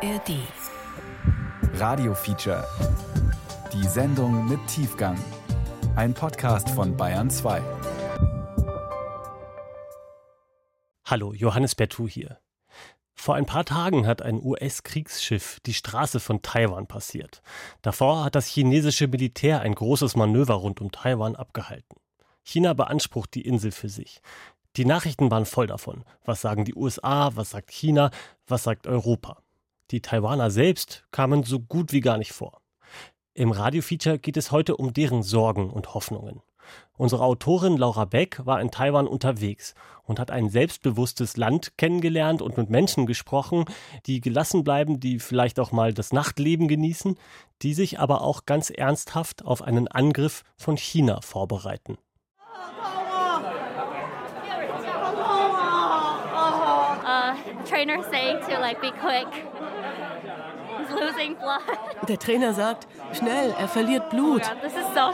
ARD. Radio Feature. Die Sendung mit Tiefgang. Ein Podcast von Bayern 2. Hallo, Johannes Bertou hier. Vor ein paar Tagen hat ein US-Kriegsschiff die Straße von Taiwan passiert. Davor hat das chinesische Militär ein großes Manöver rund um Taiwan abgehalten. China beansprucht die Insel für sich. Die Nachrichten waren voll davon. Was sagen die USA, was sagt China, was sagt Europa? Die Taiwaner selbst kamen so gut wie gar nicht vor. Im Radiofeature geht es heute um deren Sorgen und Hoffnungen. Unsere Autorin Laura Beck war in Taiwan unterwegs und hat ein selbstbewusstes Land kennengelernt und mit Menschen gesprochen, die gelassen bleiben, die vielleicht auch mal das Nachtleben genießen, die sich aber auch ganz ernsthaft auf einen Angriff von China vorbereiten. trainer saying to like be quick. He's losing blood. Der Trainer sagt, schnell, er verliert Blut. This is so.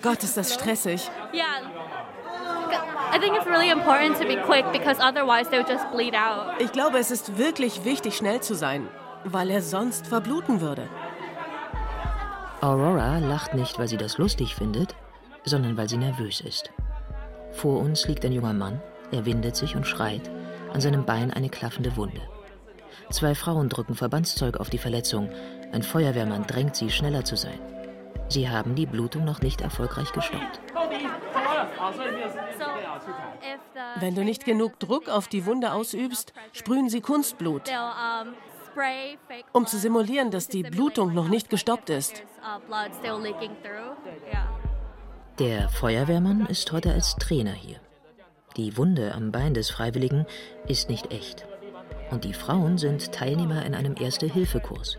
Gott, ist das stressig. yeah. Really. Ich glaube, es ist wirklich wichtig, schnell zu sein, weil er sonst verbluten würde. Aurora lacht nicht, weil sie das lustig findet, sondern weil sie nervös ist. Vor uns liegt ein junger Mann, er windet sich und schreit, an seinem Bein eine klaffende Wunde. Zwei Frauen drücken Verbandszeug auf die Verletzung, ein Feuerwehrmann drängt sie, schneller zu sein. Sie haben die Blutung noch nicht erfolgreich gestoppt. Wenn du nicht genug Druck auf die Wunde ausübst, sprühen sie Kunstblut, um, zu simulieren, dass die Blutung noch nicht gestoppt ist. Der Feuerwehrmann ist heute als Trainer hier. Die Wunde am Bein des Freiwilligen ist nicht echt. Und die Frauen sind Teilnehmer in einem Erste-Hilfe-Kurs.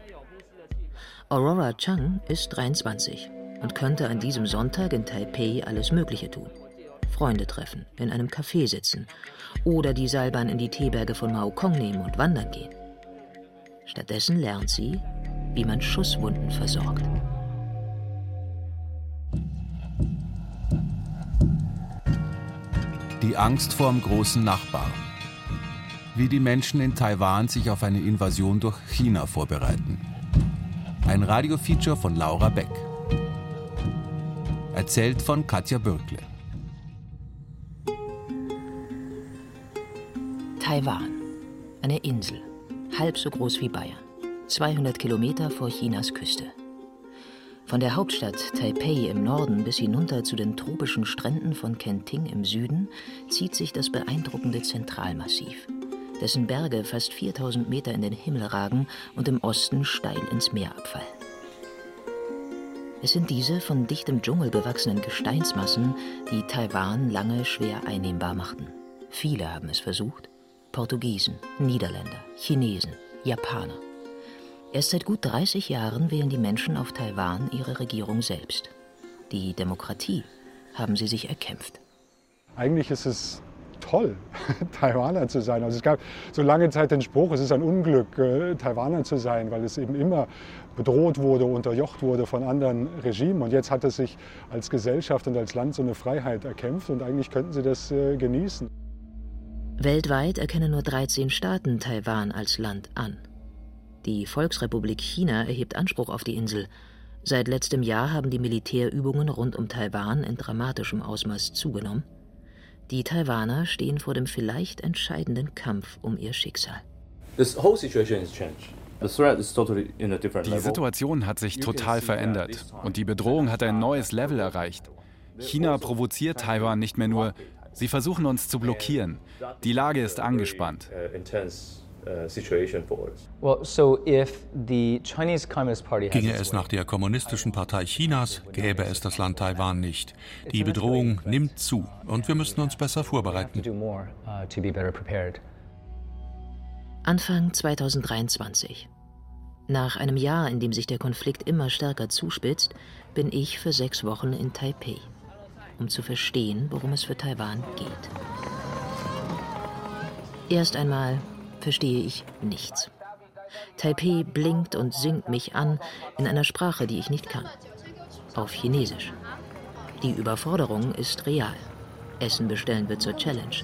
Aurora Chang ist 23 und könnte an diesem Sonntag in Taipei alles Mögliche tun. Freunde treffen, in einem Café sitzen oder die Seilbahn in die Teeberge von Maokong nehmen und wandern gehen. Stattdessen lernt sie, wie man Schusswunden versorgt. Die Angst vorm großen Nachbarn. Wie die Menschen in Taiwan sich auf eine Invasion durch China vorbereiten. Ein Radiofeature von Laura Beck. Erzählt von Katja Bürkle. Taiwan. Eine Insel, halb so groß wie Bayern. 200 Kilometer vor Chinas Küste. Von der Hauptstadt Taipei im Norden bis hinunter zu den tropischen Stränden von Kenting im Süden zieht sich das beeindruckende Zentralmassiv, dessen Berge fast 4000 Meter in den Himmel ragen und im Osten steil ins Meer abfallen. Es sind diese von dichtem Dschungel bewachsenen Gesteinsmassen, die Taiwan lange schwer einnehmbar machten. Viele haben es versucht. Portugiesen, Niederländer, Chinesen, Japaner. Erst seit gut 30 Jahren wählen die Menschen auf Taiwan ihre Regierung selbst. Die Demokratie haben sie sich erkämpft. Eigentlich ist es toll, Taiwaner zu sein. Also es gab so lange Zeit den Spruch, es ist ein Unglück, äh, Taiwaner zu sein, weil es eben immer bedroht wurde, unterjocht wurde von anderen Regimen. Und jetzt hat es sich als Gesellschaft und als Land so eine Freiheit erkämpft und eigentlich könnten sie das äh, genießen. Weltweit erkennen nur 13 Staaten Taiwan als Land an. Die Volksrepublik China erhebt Anspruch auf die Insel. Seit letztem Jahr haben die Militärübungen rund um Taiwan in dramatischem Ausmaß zugenommen. Die Taiwaner stehen vor dem vielleicht entscheidenden Kampf um ihr Schicksal. This whole situation has changed. Die. Situation hat sich total verändert und die Bedrohung hat ein neues Level erreicht. China provoziert Taiwan nicht mehr nur, sie versuchen uns zu blockieren. Die Lage ist angespannt. Intense situation for us. Well, so if the Chinese Communist Party has Ginge es nach der Kommunistischen Partei Chinas, gäbe es das Land Taiwan nicht. Die Bedrohung nimmt zu und wir müssen uns besser vorbereiten. uh, to be better prepared. Anfang 2023. Nach einem Jahr, in dem sich der Konflikt immer stärker zuspitzt, bin ich für sechs Wochen in Taipei, um zu verstehen, worum es für Taiwan geht. Erst einmal verstehe ich nichts. Taipei blinkt und singt mich an in einer Sprache, die ich nicht kann. Auf Chinesisch. Die Überforderung ist real. Essen bestellen wird zur Challenge.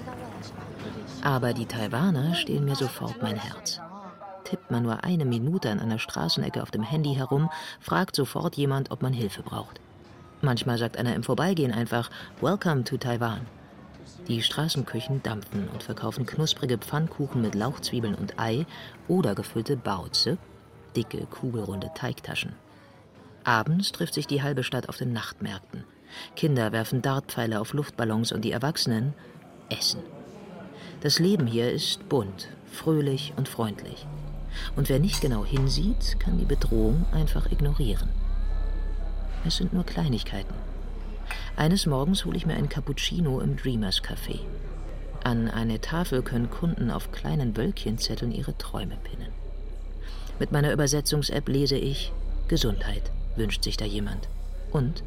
Aber die Taiwaner stehlen mir sofort mein Herz. tippt man nur eine Minute an einer Straßenecke auf dem Handy herum, fragt sofort jemand, ob man Hilfe braucht. Manchmal sagt einer im Vorbeigehen einfach Welcome to Taiwan. Die Straßenküchen dampfen und verkaufen knusprige Pfannkuchen mit Lauchzwiebeln und Ei oder gefüllte Baozi, dicke, kugelrunde Teigtaschen. Abends trifft sich die halbe Stadt auf den Nachtmärkten. Kinder werfen Dartpfeile auf Luftballons und die Erwachsenen essen. Das Leben hier ist bunt, fröhlich und freundlich. Und wer nicht genau hinsieht, kann die Bedrohung einfach ignorieren. Es sind nur Kleinigkeiten. Eines Morgens hole ich mir ein Cappuccino im Dreamers Café. An eine Tafel können Kunden auf kleinen Wölkchenzetteln ihre Träume pinnen. Mit meiner Übersetzungs-App lese ich Gesundheit, wünscht sich da jemand. Und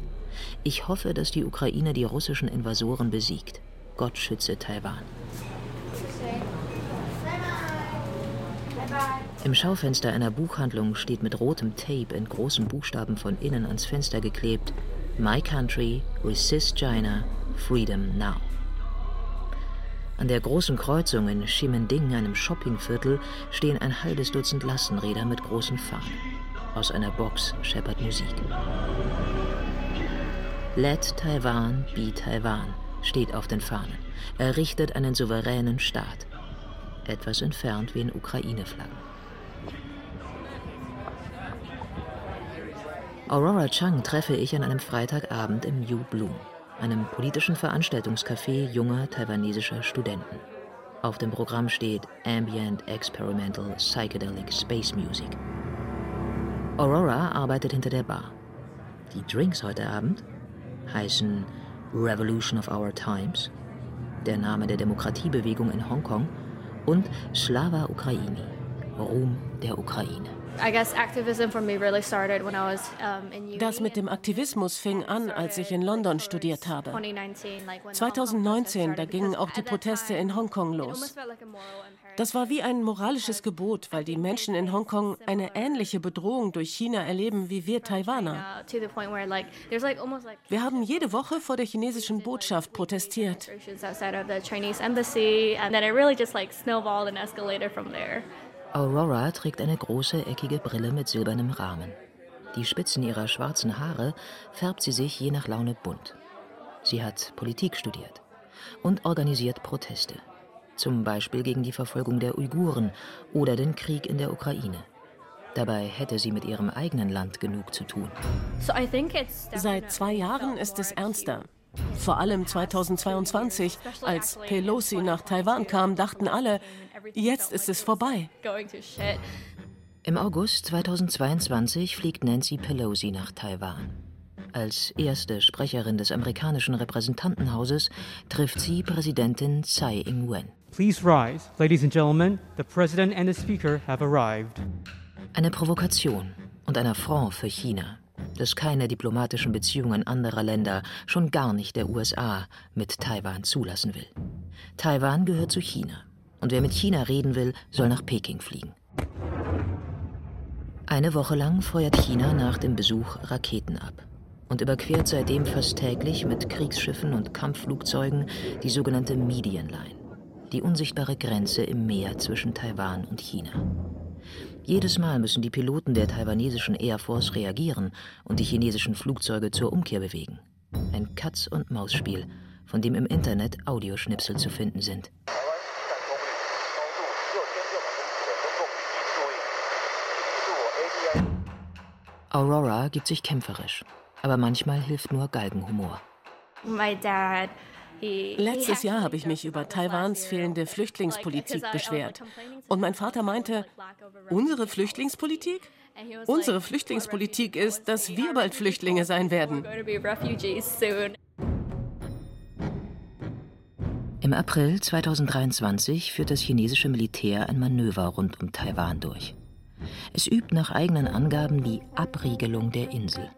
ich hoffe, dass die Ukraine die russischen Invasoren besiegt. Gott schütze Taiwan. Im Schaufenster einer Buchhandlung steht mit rotem Tape in großen Buchstaben von innen ans Fenster geklebt My Country, Resist China, Freedom Now. An der großen Kreuzung in Ximending, einem Shoppingviertel, stehen ein halbes Dutzend Lastenräder mit großen Fahnen. Aus einer Box scheppert Musik. Let Taiwan be Taiwan steht auf den Fahnen. Errichtet einen souveränen Staat. Etwas entfernt wehen Ukraine-Flaggen. Aurora Chang treffe ich an einem Freitagabend im New Bloom, einem politischen Veranstaltungscafé junger taiwanesischer Studenten. Auf dem Programm steht Ambient Experimental Psychedelic Space Music. Aurora arbeitet hinter der Bar. Die Drinks heute Abend heißen Revolution of Our Times, der Name der Demokratiebewegung in Hongkong, und Slava Ukraini, Ruhm der Ukraine. Das mit dem Aktivismus fing an, als ich in London studiert habe. 2019, da gingen auch die Proteste in Hongkong los. Das war wie ein moralisches Gebot, weil die Menschen in Hongkong eine ähnliche Bedrohung durch China erleben wie wir Taiwaner. Wir haben jede Woche vor der chinesischen Botschaft protestiert. Aurora trägt eine große, eckige Brille mit silbernem Rahmen. Die Spitzen ihrer schwarzen Haare färbt sie sich je nach Laune bunt. Sie hat Politik studiert und organisiert Proteste. Zum Beispiel gegen die Verfolgung der Uiguren oder den Krieg in der Ukraine. Dabei hätte sie mit ihrem eigenen Land genug zu tun. Seit zwei Jahren ist es ernster. Vor allem 2022, als Pelosi nach Taiwan kam, dachten alle, jetzt ist es vorbei. Im August 2022 fliegt Nancy Pelosi nach Taiwan. Als erste Sprecherin des amerikanischen Repräsentantenhauses trifft sie Präsidentin Tsai Ing-wen. Please rise, ladies and gentlemen. The president and the speaker have arrived. Eine Provokation und ein Affront für China das keine diplomatischen Beziehungen anderer Länder, schon gar nicht der USA, mit Taiwan zulassen will. Taiwan gehört zu China. Und wer mit China reden will, soll nach Peking fliegen. Eine Woche lang feuert China nach dem Besuch Raketen ab und überquert seitdem fast täglich mit Kriegsschiffen und Kampfflugzeugen die sogenannte Median Line, die unsichtbare Grenze im Meer zwischen Taiwan und China. Jedes Mal müssen die Piloten der taiwanesischen Air Force reagieren und die chinesischen Flugzeuge zur Umkehr bewegen. Ein Katz-und-Maus-Spiel, von dem im Internet Audioschnipsel zu finden sind. Aurora gibt sich kämpferisch, aber manchmal hilft nur Galgenhumor. My dad Letztes Jahr habe ich mich über Taiwans fehlende Flüchtlingspolitik beschwert. Und mein Vater meinte, unsere Flüchtlingspolitik? Unsere Flüchtlingspolitik ist, dass wir bald Flüchtlinge sein werden. Im April 2023 führt das chinesische Militär ein Manöver rund um Taiwan durch. Es übt nach eigenen Angaben die Abriegelung der Insel.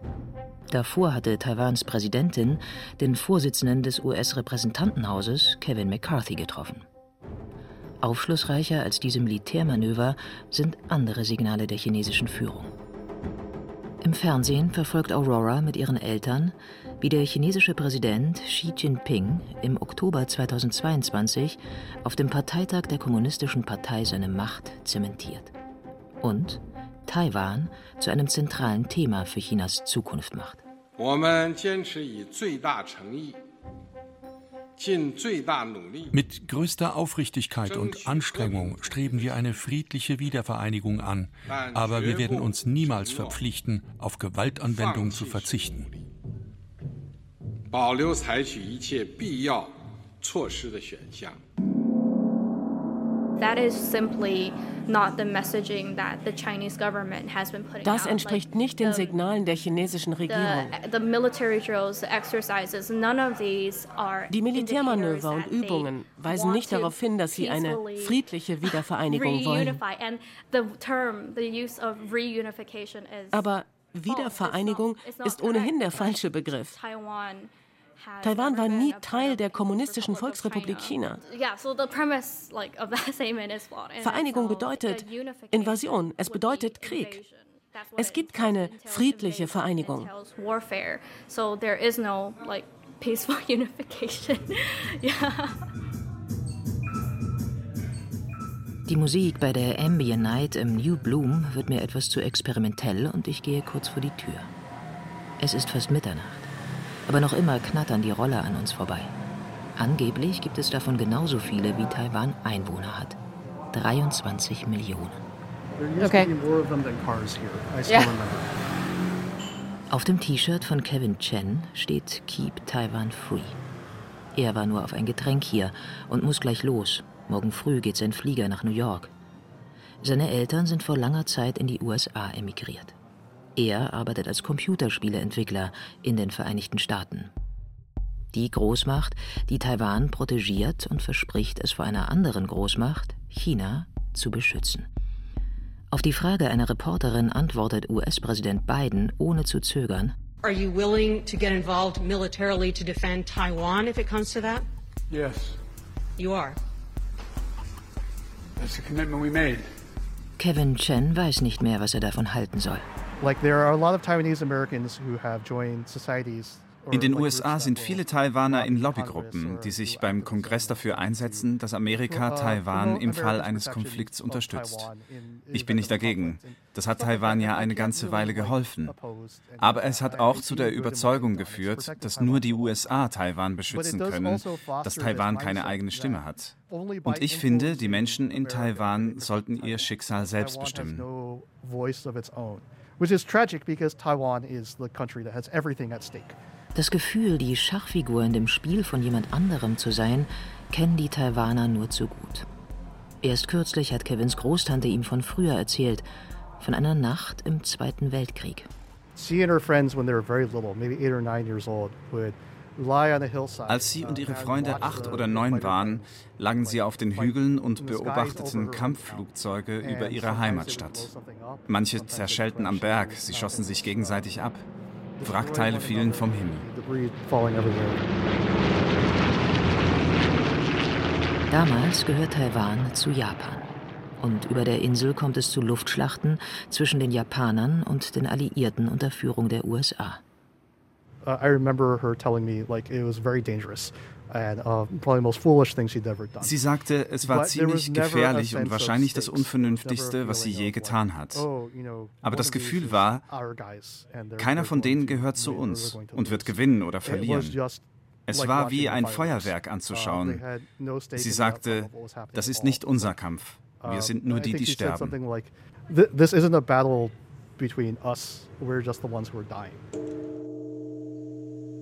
Davor hatte Taiwans Präsidentin den Vorsitzenden des US-Repräsentantenhauses, Kevin McCarthy, getroffen. Aufschlussreicher als diese Militärmanöver sind andere Signale der chinesischen Führung. Im Fernsehen verfolgt Aurora mit ihren Eltern, wie der chinesische Präsident Xi Jinping im Oktober 2022 auf dem Parteitag der Kommunistischen Partei seine Macht zementiert. Und Taiwan zu einem zentralen Thema für Chinas Zukunft macht. Mit größter Aufrichtigkeit und Anstrengung streben wir eine friedliche Wiedervereinigung an, aber wir werden uns niemals verpflichten, auf Gewaltanwendung zu verzichten. Das entspricht nicht den Signalen der chinesischen Regierung. Die Militärmanöver und Übungen weisen nicht darauf hin, dass sie eine friedliche Wiedervereinigung wollen. Aber Wiedervereinigung ist ohnehin der falsche Begriff. Taiwan war nie Teil der Kommunistischen Volksrepublik China. Vereinigung bedeutet Invasion, es bedeutet Krieg. Es gibt keine friedliche Vereinigung. Die Musik bei der Ambient Night im New Bloom wird mir etwas zu experimentell und ich gehe kurz vor die Tür. Es ist fast Mitternacht aber noch immer knattern die Roller an uns vorbei. Angeblich gibt es davon genauso viele, wie Taiwan Einwohner hat. 23 Millionen. Okay. Yeah. Auf dem T-Shirt von Kevin Chen steht Keep Taiwan Free. Er war nur auf ein Getränk hier und muss gleich los. Morgen früh geht sein Flieger nach New York. Seine Eltern sind vor langer Zeit in die USA emigriert. Er arbeitet als Computerspieleentwickler in den Vereinigten Staaten. Die Großmacht, die Taiwan protegiert und verspricht, es vor einer anderen Großmacht, China, zu beschützen. Auf die Frage einer Reporterin antwortet US-Präsident Biden ohne zu zögern: Are you willing to get involved militarily to defend Taiwan if it comes to that? Yes. You are. That's a commitment we made. Kevin Chen weiß nicht mehr, was er davon halten soll. Of in den USA sind viele Taiwaner in Lobbygruppen, die sich beim Kongress dafür einsetzen, dass Amerika Taiwan im Fall eines Konflikts unterstützt. Ich bin nicht dagegen. Das hat Taiwan ja eine ganze Weile geholfen. Aber es hat auch zu der Überzeugung geführt, dass nur die USA Taiwan beschützen können, dass Taiwan keine eigene Stimme hat. Und ich finde, die Menschen in Taiwan sollten ihr Schicksal selbst bestimmen which is tragic because Taiwan is the country that has everything at stake. Das Gefühl, die Schachfigur in dem Spiel von jemand anderem zu sein, kennen die Taiwaner nur zu gut. Erst kürzlich hat Kevins Großtante ihm von früher erzählt, von einer Nacht im Zweiten Weltkrieg. She and her friends, when they were very little, maybe eight or nine years old, would als sie und ihre Freunde acht oder neun waren, lagen sie auf den Hügeln und beobachteten Kampfflugzeuge über ihre Heimatstadt. Manche zerschellten am Berg, sie schossen sich gegenseitig ab. Wrackteile fielen vom Himmel. Damals gehört Taiwan zu Japan. Und über der Insel kommt es zu Luftschlachten zwischen den Japanern und den Alliierten unter Führung der USA. Uh, I remember her telling me like it was very dangerous. Uh, sie sagte, es war ziemlich gefährlich und wahrscheinlich das Unvernünftigste, was sie je getan hat. Oh, Aber das Gefühl war, keiner von denen gehört zu uns und wird gewinnen oder verlieren. Es war wie ein Feuerwerk anzuschauen. Sie sagte, das ist nicht unser Kampf. Wir sind nur die, die sterben. This isn't a battle between us. We're just the ones who are dying.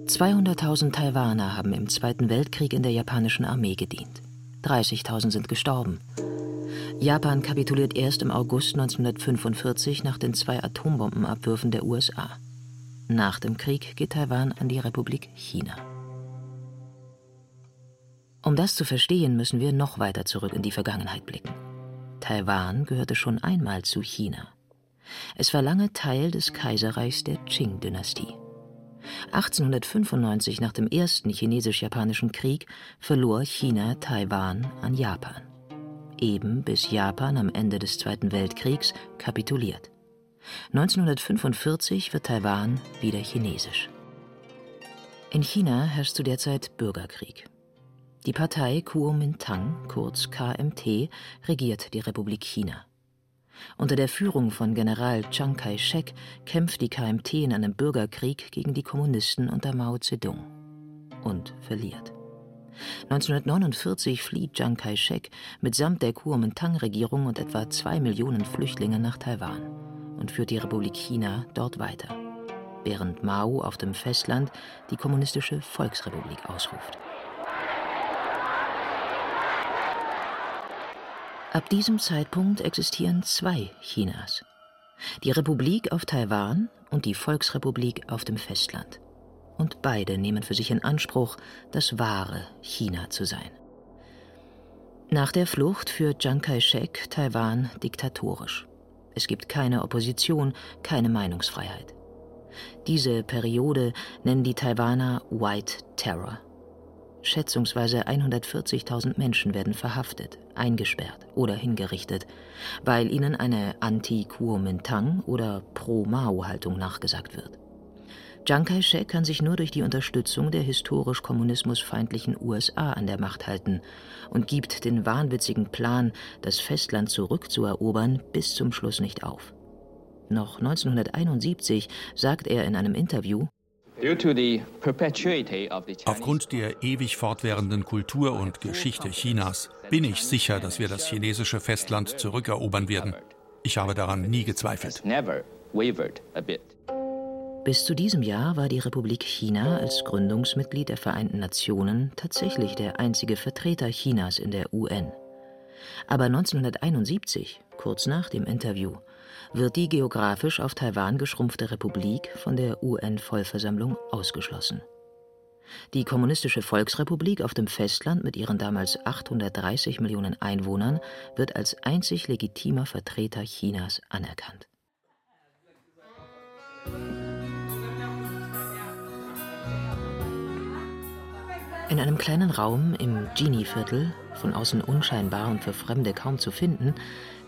200.000 Taiwaner haben im Zweiten Weltkrieg in der japanischen Armee gedient. 30.000 sind gestorben. Japan kapituliert erst im August 1945 nach den zwei Atombombenabwürfen der USA. Nach dem Krieg geht Taiwan an die Republik China. Um das zu verstehen, müssen wir noch weiter zurück in die Vergangenheit blicken. Taiwan gehörte schon einmal zu China. Es war lange Teil des Kaiserreichs der Qing-Dynastie. 1895 nach dem ersten chinesisch-japanischen Krieg verlor China Taiwan an Japan. Eben bis Japan am Ende des Zweiten Weltkriegs kapituliert. 1945 wird Taiwan wieder chinesisch. In China herrscht zu der Zeit Bürgerkrieg. Die Partei Kuomintang, kurz KMT, regiert die Republik China. Unter der Führung von General Chiang Kai-shek kämpft die KMT in einem Bürgerkrieg gegen die Kommunisten unter Mao Zedong und verliert. 1949 flieht Chiang Kai-shek mitsamt der Kuomintang-Regierung und etwa zwei Millionen Flüchtlingen nach Taiwan und führt die Republik China dort weiter, während Mao auf dem Festland die Kommunistische Volksrepublik ausruft. Ab diesem Zeitpunkt existieren zwei Chinas. Die Republik auf Taiwan und die Volksrepublik auf dem Festland. Und beide nehmen für sich in Anspruch, das wahre China zu sein. Nach der Flucht führt Chiang Kai-shek Taiwan diktatorisch. Es gibt keine Opposition, keine Meinungsfreiheit. Diese Periode nennen die Taiwaner White Terror. Schätzungsweise 140.000 Menschen werden verhaftet, eingesperrt oder hingerichtet, weil ihnen eine Anti-Kuomintang oder Pro-Mao-Haltung nachgesagt wird. Chiang Kai-shek kann sich nur durch die Unterstützung der historisch kommunismusfeindlichen USA an der Macht halten und gibt den wahnwitzigen Plan, das Festland zurückzuerobern, bis zum Schluss nicht auf. Noch 1971 sagt er in einem Interview, Aufgrund der ewig fortwährenden Kultur und Geschichte Chinas bin ich sicher, dass wir das chinesische Festland zurückerobern werden. Ich habe daran nie gezweifelt. Bis zu diesem Jahr war die Republik China als Gründungsmitglied der Vereinten Nationen tatsächlich der einzige Vertreter Chinas in der UN. Aber 1971, kurz nach dem Interview, wird die geografisch auf Taiwan geschrumpfte Republik von der UN-Vollversammlung ausgeschlossen. Die Kommunistische Volksrepublik auf dem Festland mit ihren damals 830 Millionen Einwohnern wird als einzig legitimer Vertreter Chinas anerkannt. In einem kleinen Raum im Genie-Viertel, von außen unscheinbar und für Fremde kaum zu finden,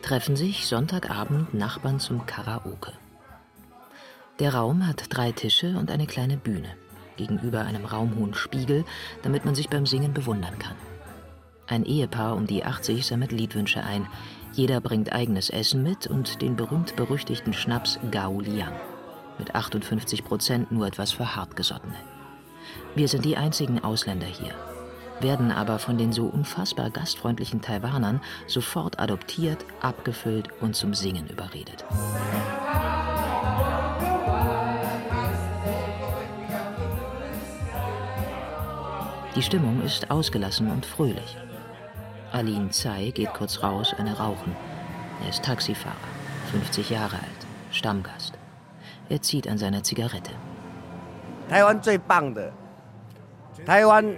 treffen sich Sonntagabend Nachbarn zum Karaoke. Der Raum hat drei Tische und eine kleine Bühne, gegenüber einem raumhohen Spiegel, damit man sich beim Singen bewundern kann. Ein Ehepaar um die 80 sammelt Liedwünsche ein. Jeder bringt eigenes Essen mit und den berühmt-berüchtigten Schnaps Gao Liang. Mit 58 Prozent nur etwas für Hartgesottene. Wir sind die einzigen Ausländer hier werden aber von den so unfassbar gastfreundlichen Taiwanern sofort adoptiert, abgefüllt und zum Singen überredet. Die Stimmung ist ausgelassen und fröhlich. Aline Tsai geht kurz raus, eine rauchen. Er ist Taxifahrer, 50 Jahre alt, Stammgast. Er zieht an seiner Zigarette. Taiwan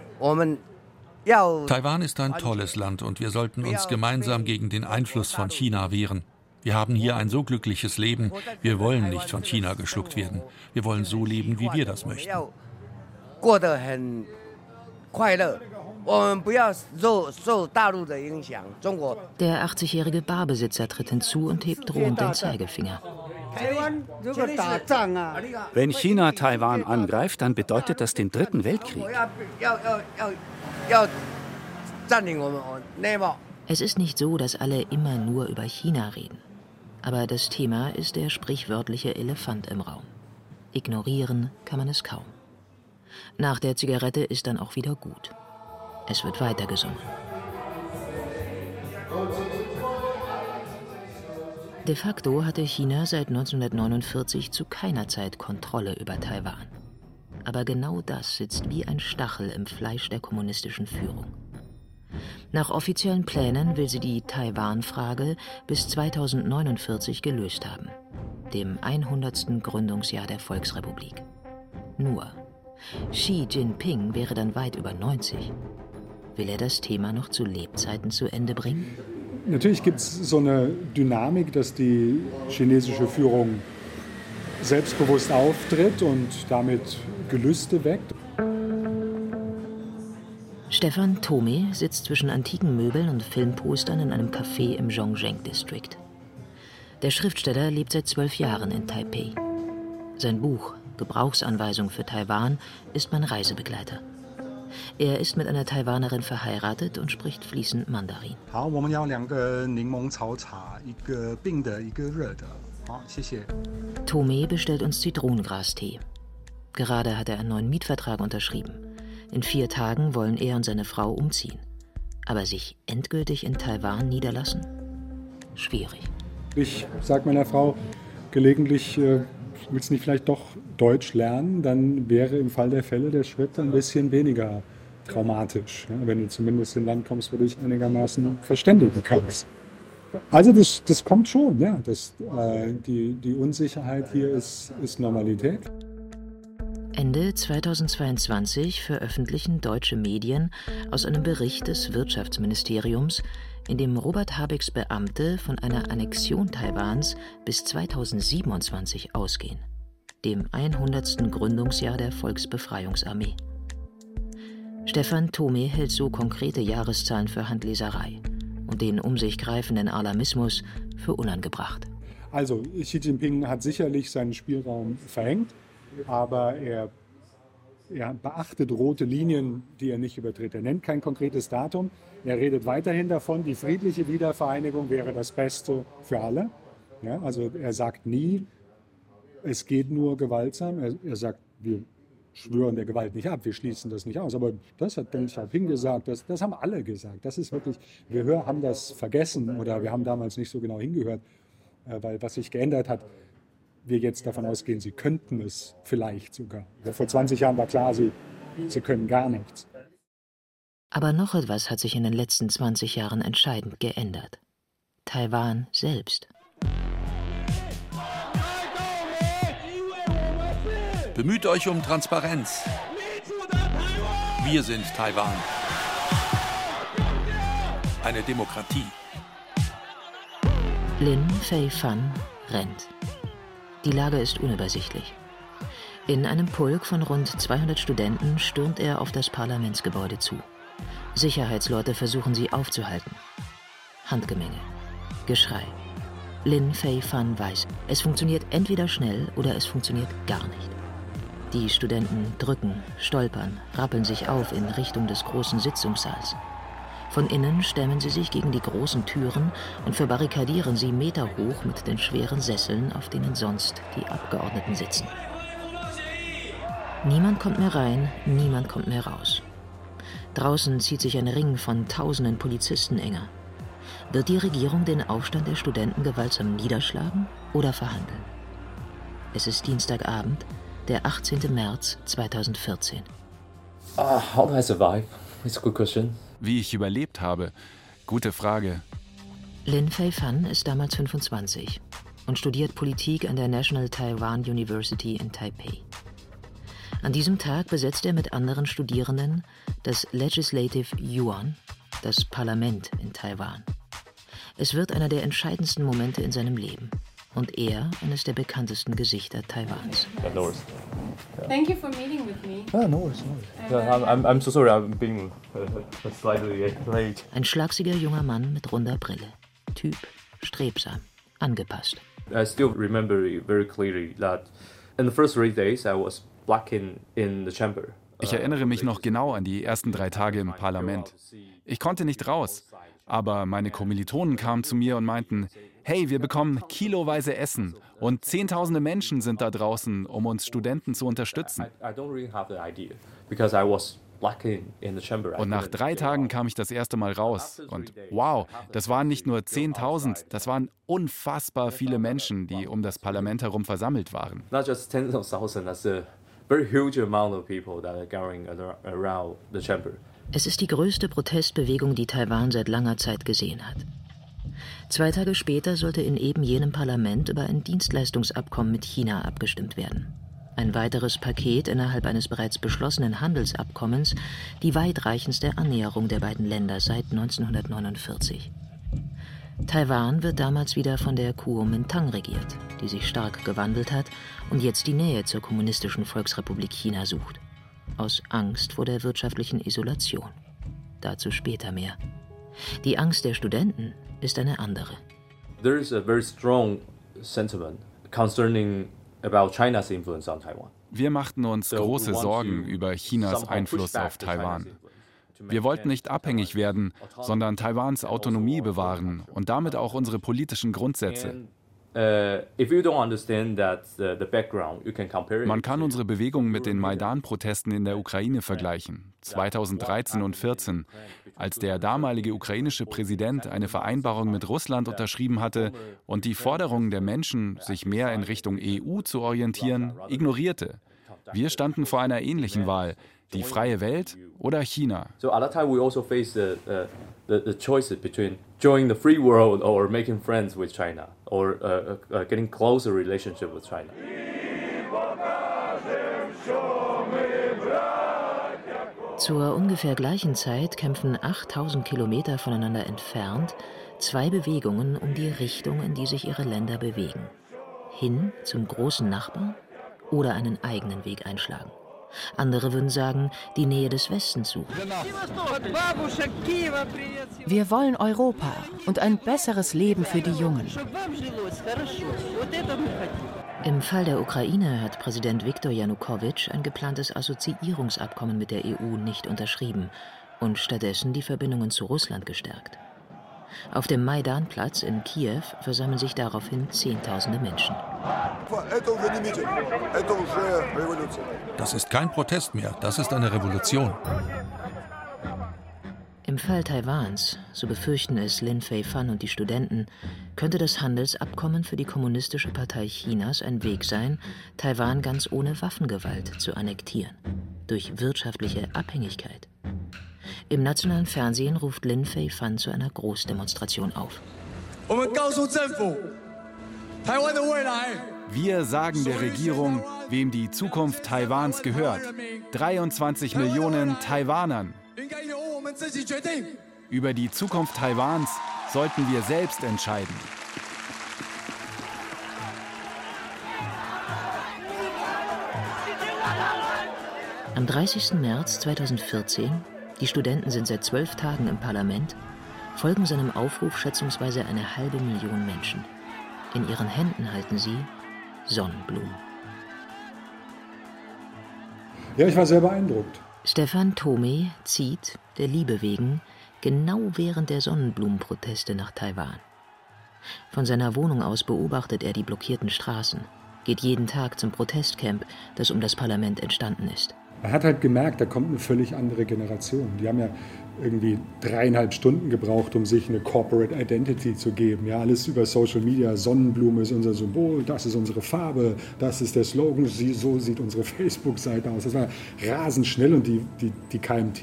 Taiwan ist ein tolles Land und wir sollten uns gemeinsam gegen den Einfluss von China wehren. Wir haben hier ein so glückliches Leben. Wir wollen nicht von China geschluckt werden. Wir wollen so leben, wie wir das möchten. Der 80-jährige Barbesitzer tritt hinzu und hebt drohend den Zeigefinger. Wenn China Taiwan angreift, dann bedeutet das den Dritten Weltkrieg. Es ist nicht so, dass alle immer nur über China reden. Aber das Thema ist der sprichwörtliche Elefant im Raum. Ignorieren kann man es kaum. Nach der Zigarette ist dann auch wieder gut. Es wird weitergesungen. De facto hatte China seit 1949 zu keiner Zeit Kontrolle über Taiwan. Aber genau das sitzt wie ein Stachel im Fleisch der kommunistischen Führung. Nach offiziellen Plänen will sie die Taiwan-Frage bis 2049 gelöst haben, dem 100. Gründungsjahr der Volksrepublik. Nur, Xi Jinping wäre dann weit über 90. Will er das Thema noch zu Lebzeiten zu Ende bringen? Natürlich gibt es so eine Dynamik, dass die chinesische Führung selbstbewusst auftritt und damit Gelüste weckt. Stefan Tome sitzt zwischen antiken Möbeln und Filmpostern in einem Café im Zhongzheng District. Der Schriftsteller lebt seit zwölf Jahren in Taipei. Sein Buch Gebrauchsanweisung für Taiwan ist mein Reisebegleiter. Er ist mit einer Taiwanerin verheiratet und spricht fließend Mandarin. Tome bestellt uns Zitronengrastee. Gerade hat er einen neuen Mietvertrag unterschrieben. In vier Tagen wollen er und seine Frau umziehen. Aber sich endgültig in Taiwan niederlassen? Schwierig. Ich sage meiner Frau gelegentlich, äh, willst du nicht vielleicht doch Deutsch lernen? Dann wäre im Fall der Fälle der Schritt ein bisschen weniger traumatisch, ja, wenn du zumindest in ein Land kommst, wo du dich einigermaßen verständigen kannst. Also das, das kommt schon, ja. Das, äh, die, die Unsicherheit hier ist, ist Normalität. Ende 2022 veröffentlichen deutsche Medien aus einem Bericht des Wirtschaftsministeriums, in dem Robert Habecks Beamte von einer Annexion Taiwans bis 2027 ausgehen, dem 100. Gründungsjahr der Volksbefreiungsarmee. Stefan Thome hält so konkrete Jahreszahlen für Handleserei und den um sich greifenden Alarmismus für unangebracht. Also Xi Jinping hat sicherlich seinen Spielraum verhängt aber er, er beachtet rote Linien, die er nicht übertritt. Er nennt kein konkretes Datum. Er redet weiterhin davon, die friedliche Wiedervereinigung wäre das Beste für alle. Ja, also er sagt nie, es geht nur gewaltsam. Er, er sagt, wir schwören der Gewalt nicht ab, wir schließen das nicht aus. Aber das hat Deng Xiaoping gesagt, das, das haben alle gesagt. Das ist wirklich, wir haben das vergessen oder wir haben damals nicht so genau hingehört, äh, weil was sich geändert hat, wir jetzt davon ausgehen, sie könnten es vielleicht sogar. Vor 20 Jahren war klar, sie, sie können gar nichts. Aber noch etwas hat sich in den letzten 20 Jahren entscheidend geändert. Taiwan selbst. Bemüht euch um Transparenz. Wir sind Taiwan. Eine Demokratie. Lin Fei Fan rennt. Die Lage ist unübersichtlich. In einem Pulk von rund 200 Studenten stürmt er auf das Parlamentsgebäude zu. Sicherheitsleute versuchen sie aufzuhalten. Handgemenge. Geschrei. Lin Fei Fan weiß, es funktioniert entweder schnell oder es funktioniert gar nicht. Die Studenten drücken, stolpern, rappeln sich auf in Richtung des großen Sitzungssaals. Von innen stemmen sie sich gegen die großen Türen und verbarrikadieren sie meterhoch mit den schweren Sesseln, auf denen sonst die Abgeordneten sitzen. Niemand kommt mehr rein, niemand kommt mehr raus. Draußen zieht sich ein Ring von tausenden Polizisten enger. Wird die Regierung den Aufstand der Studenten gewaltsam niederschlagen oder verhandeln? Es ist Dienstagabend, der 18. März 2014. Uh, how do I survive? It's a good question. Wie ich überlebt habe? Gute Frage. Lin Fei Fan ist damals 25 und studiert Politik an der National Taiwan University in Taipei. An diesem Tag besetzt er mit anderen Studierenden das Legislative Yuan, das Parlament in Taiwan. Es wird einer der entscheidendsten Momente in seinem Leben und er eines der bekanntesten Gesichter Taiwans. Thank you for meeting with me. Ah, no worries, no worries. Yeah, I'm, I'm so sorry, I'm being uh, slightly late. Ein schlagsiger junger Mann mit runder Brille. Typ, strebsam, angepasst. I still remember very clearly that in the first three days I was blocking in the chamber. Ich erinnere mich noch genau an die ersten drei Tage im Parlament. Ich konnte nicht raus, aber meine Kommilitonen kamen zu mir und meinten, hey, wir bekommen kiloweise Essen und Zehntausende Menschen sind da draußen, um uns Studenten zu unterstützen. Und nach drei Tagen kam ich das erste Mal raus. Und wow, das waren nicht nur 10.000, das waren unfassbar viele Menschen, die um das Parlament herum versammelt waren. Es ist die größte Protestbewegung, die Taiwan seit langer Zeit gesehen hat. Zwei Tage später sollte in eben jenem Parlament über ein Dienstleistungsabkommen mit China abgestimmt werden. Ein weiteres Paket innerhalb eines bereits beschlossenen Handelsabkommens, die weitreichendste Annäherung der beiden Länder seit 1949. Taiwan wird damals wieder von der Kuomintang regiert, die sich stark gewandelt hat und jetzt die Nähe zur Kommunistischen Volksrepublik China sucht. Aus Angst vor der wirtschaftlichen Isolation. Dazu später mehr. Die Angst der Studenten ist eine andere. There is a very strong sentiment concerning about China's influence on Taiwan. Wir machten uns große Sorgen über Chinas Einfluss auf Taiwan. Wir wollten nicht abhängig werden, sondern Taiwans Autonomie bewahren und damit auch unsere politischen Grundsätze. Uh, Man kann unsere Bewegung mit den Maidan-Protesten in der Ukraine vergleichen, 2013 und 2014, als der damalige ukrainische Präsident eine Vereinbarung mit Russland unterschrieben hatte und die Forderungen der Menschen, sich mehr in Richtung EU zu orientieren, ignorierte. Wir standen vor einer ähnlichen Wahl. Die freie Welt oder China. So at that time we also faced the, uh, the, choices between joining the free world or making friends with China or uh, uh, getting closer relationship with China. Zur ungefähr gleichen Zeit kämpfen 8000 Kilometer voneinander entfernt zwei Bewegungen um die Richtung, in die sich ihre Länder bewegen. Hin zum großen Nachbarn oder einen eigenen Weg einschlagen. Andere würden sagen, die Nähe des Westens suchen. Wir wollen Europa und ein besseres Leben für die Jungen. Im Fall der Ukraine hat Präsident Viktor Janukowitsch ein geplantes Assoziierungsabkommen mit der EU nicht unterschrieben und stattdessen die Verbindungen zu Russland gestärkt. Auf dem Maidanplatz in Kiew versammeln sich daraufhin Zehntausende Menschen. Das ist kein Protest mehr, das ist eine Revolution. Im Fall Taiwans, so befürchten es Lin Fei-Fan und die Studenten, könnte das Handelsabkommen für die Kommunistische Partei Chinas ein Weg sein, Taiwan ganz ohne Waffengewalt zu annektieren, durch wirtschaftliche Abhängigkeit. Im nationalen Fernsehen ruft Lin Fei-Fan zu einer Großdemonstration auf. Wir sagen der Regierung, wem die Zukunft Taiwans gehört. 23 Millionen Taiwanern. Über die Zukunft Taiwans sollten wir selbst entscheiden. Am 30. März 2014 die Studenten sind seit zwölf Tagen im Parlament, folgen seinem Aufruf schätzungsweise eine halbe Million Menschen. In ihren Händen halten sie Sonnenblumen. Ja, ich war sehr beeindruckt. Stefan Tome zieht, der Liebe wegen, genau während der Sonnenblumenproteste nach Taiwan. Von seiner Wohnung aus beobachtet er die blockierten Straßen, geht jeden Tag zum Protestcamp, das um das Parlament entstanden ist. Man hat halt gemerkt, da kommt eine völlig andere Generation. Die haben ja irgendwie dreieinhalb Stunden gebraucht, um sich eine Corporate Identity zu geben. Ja, alles über Social Media. Sonnenblume ist unser Symbol, das ist unsere Farbe, das ist der Slogan, so sieht unsere Facebook-Seite aus. Das war rasend schnell und die, die, die KMT,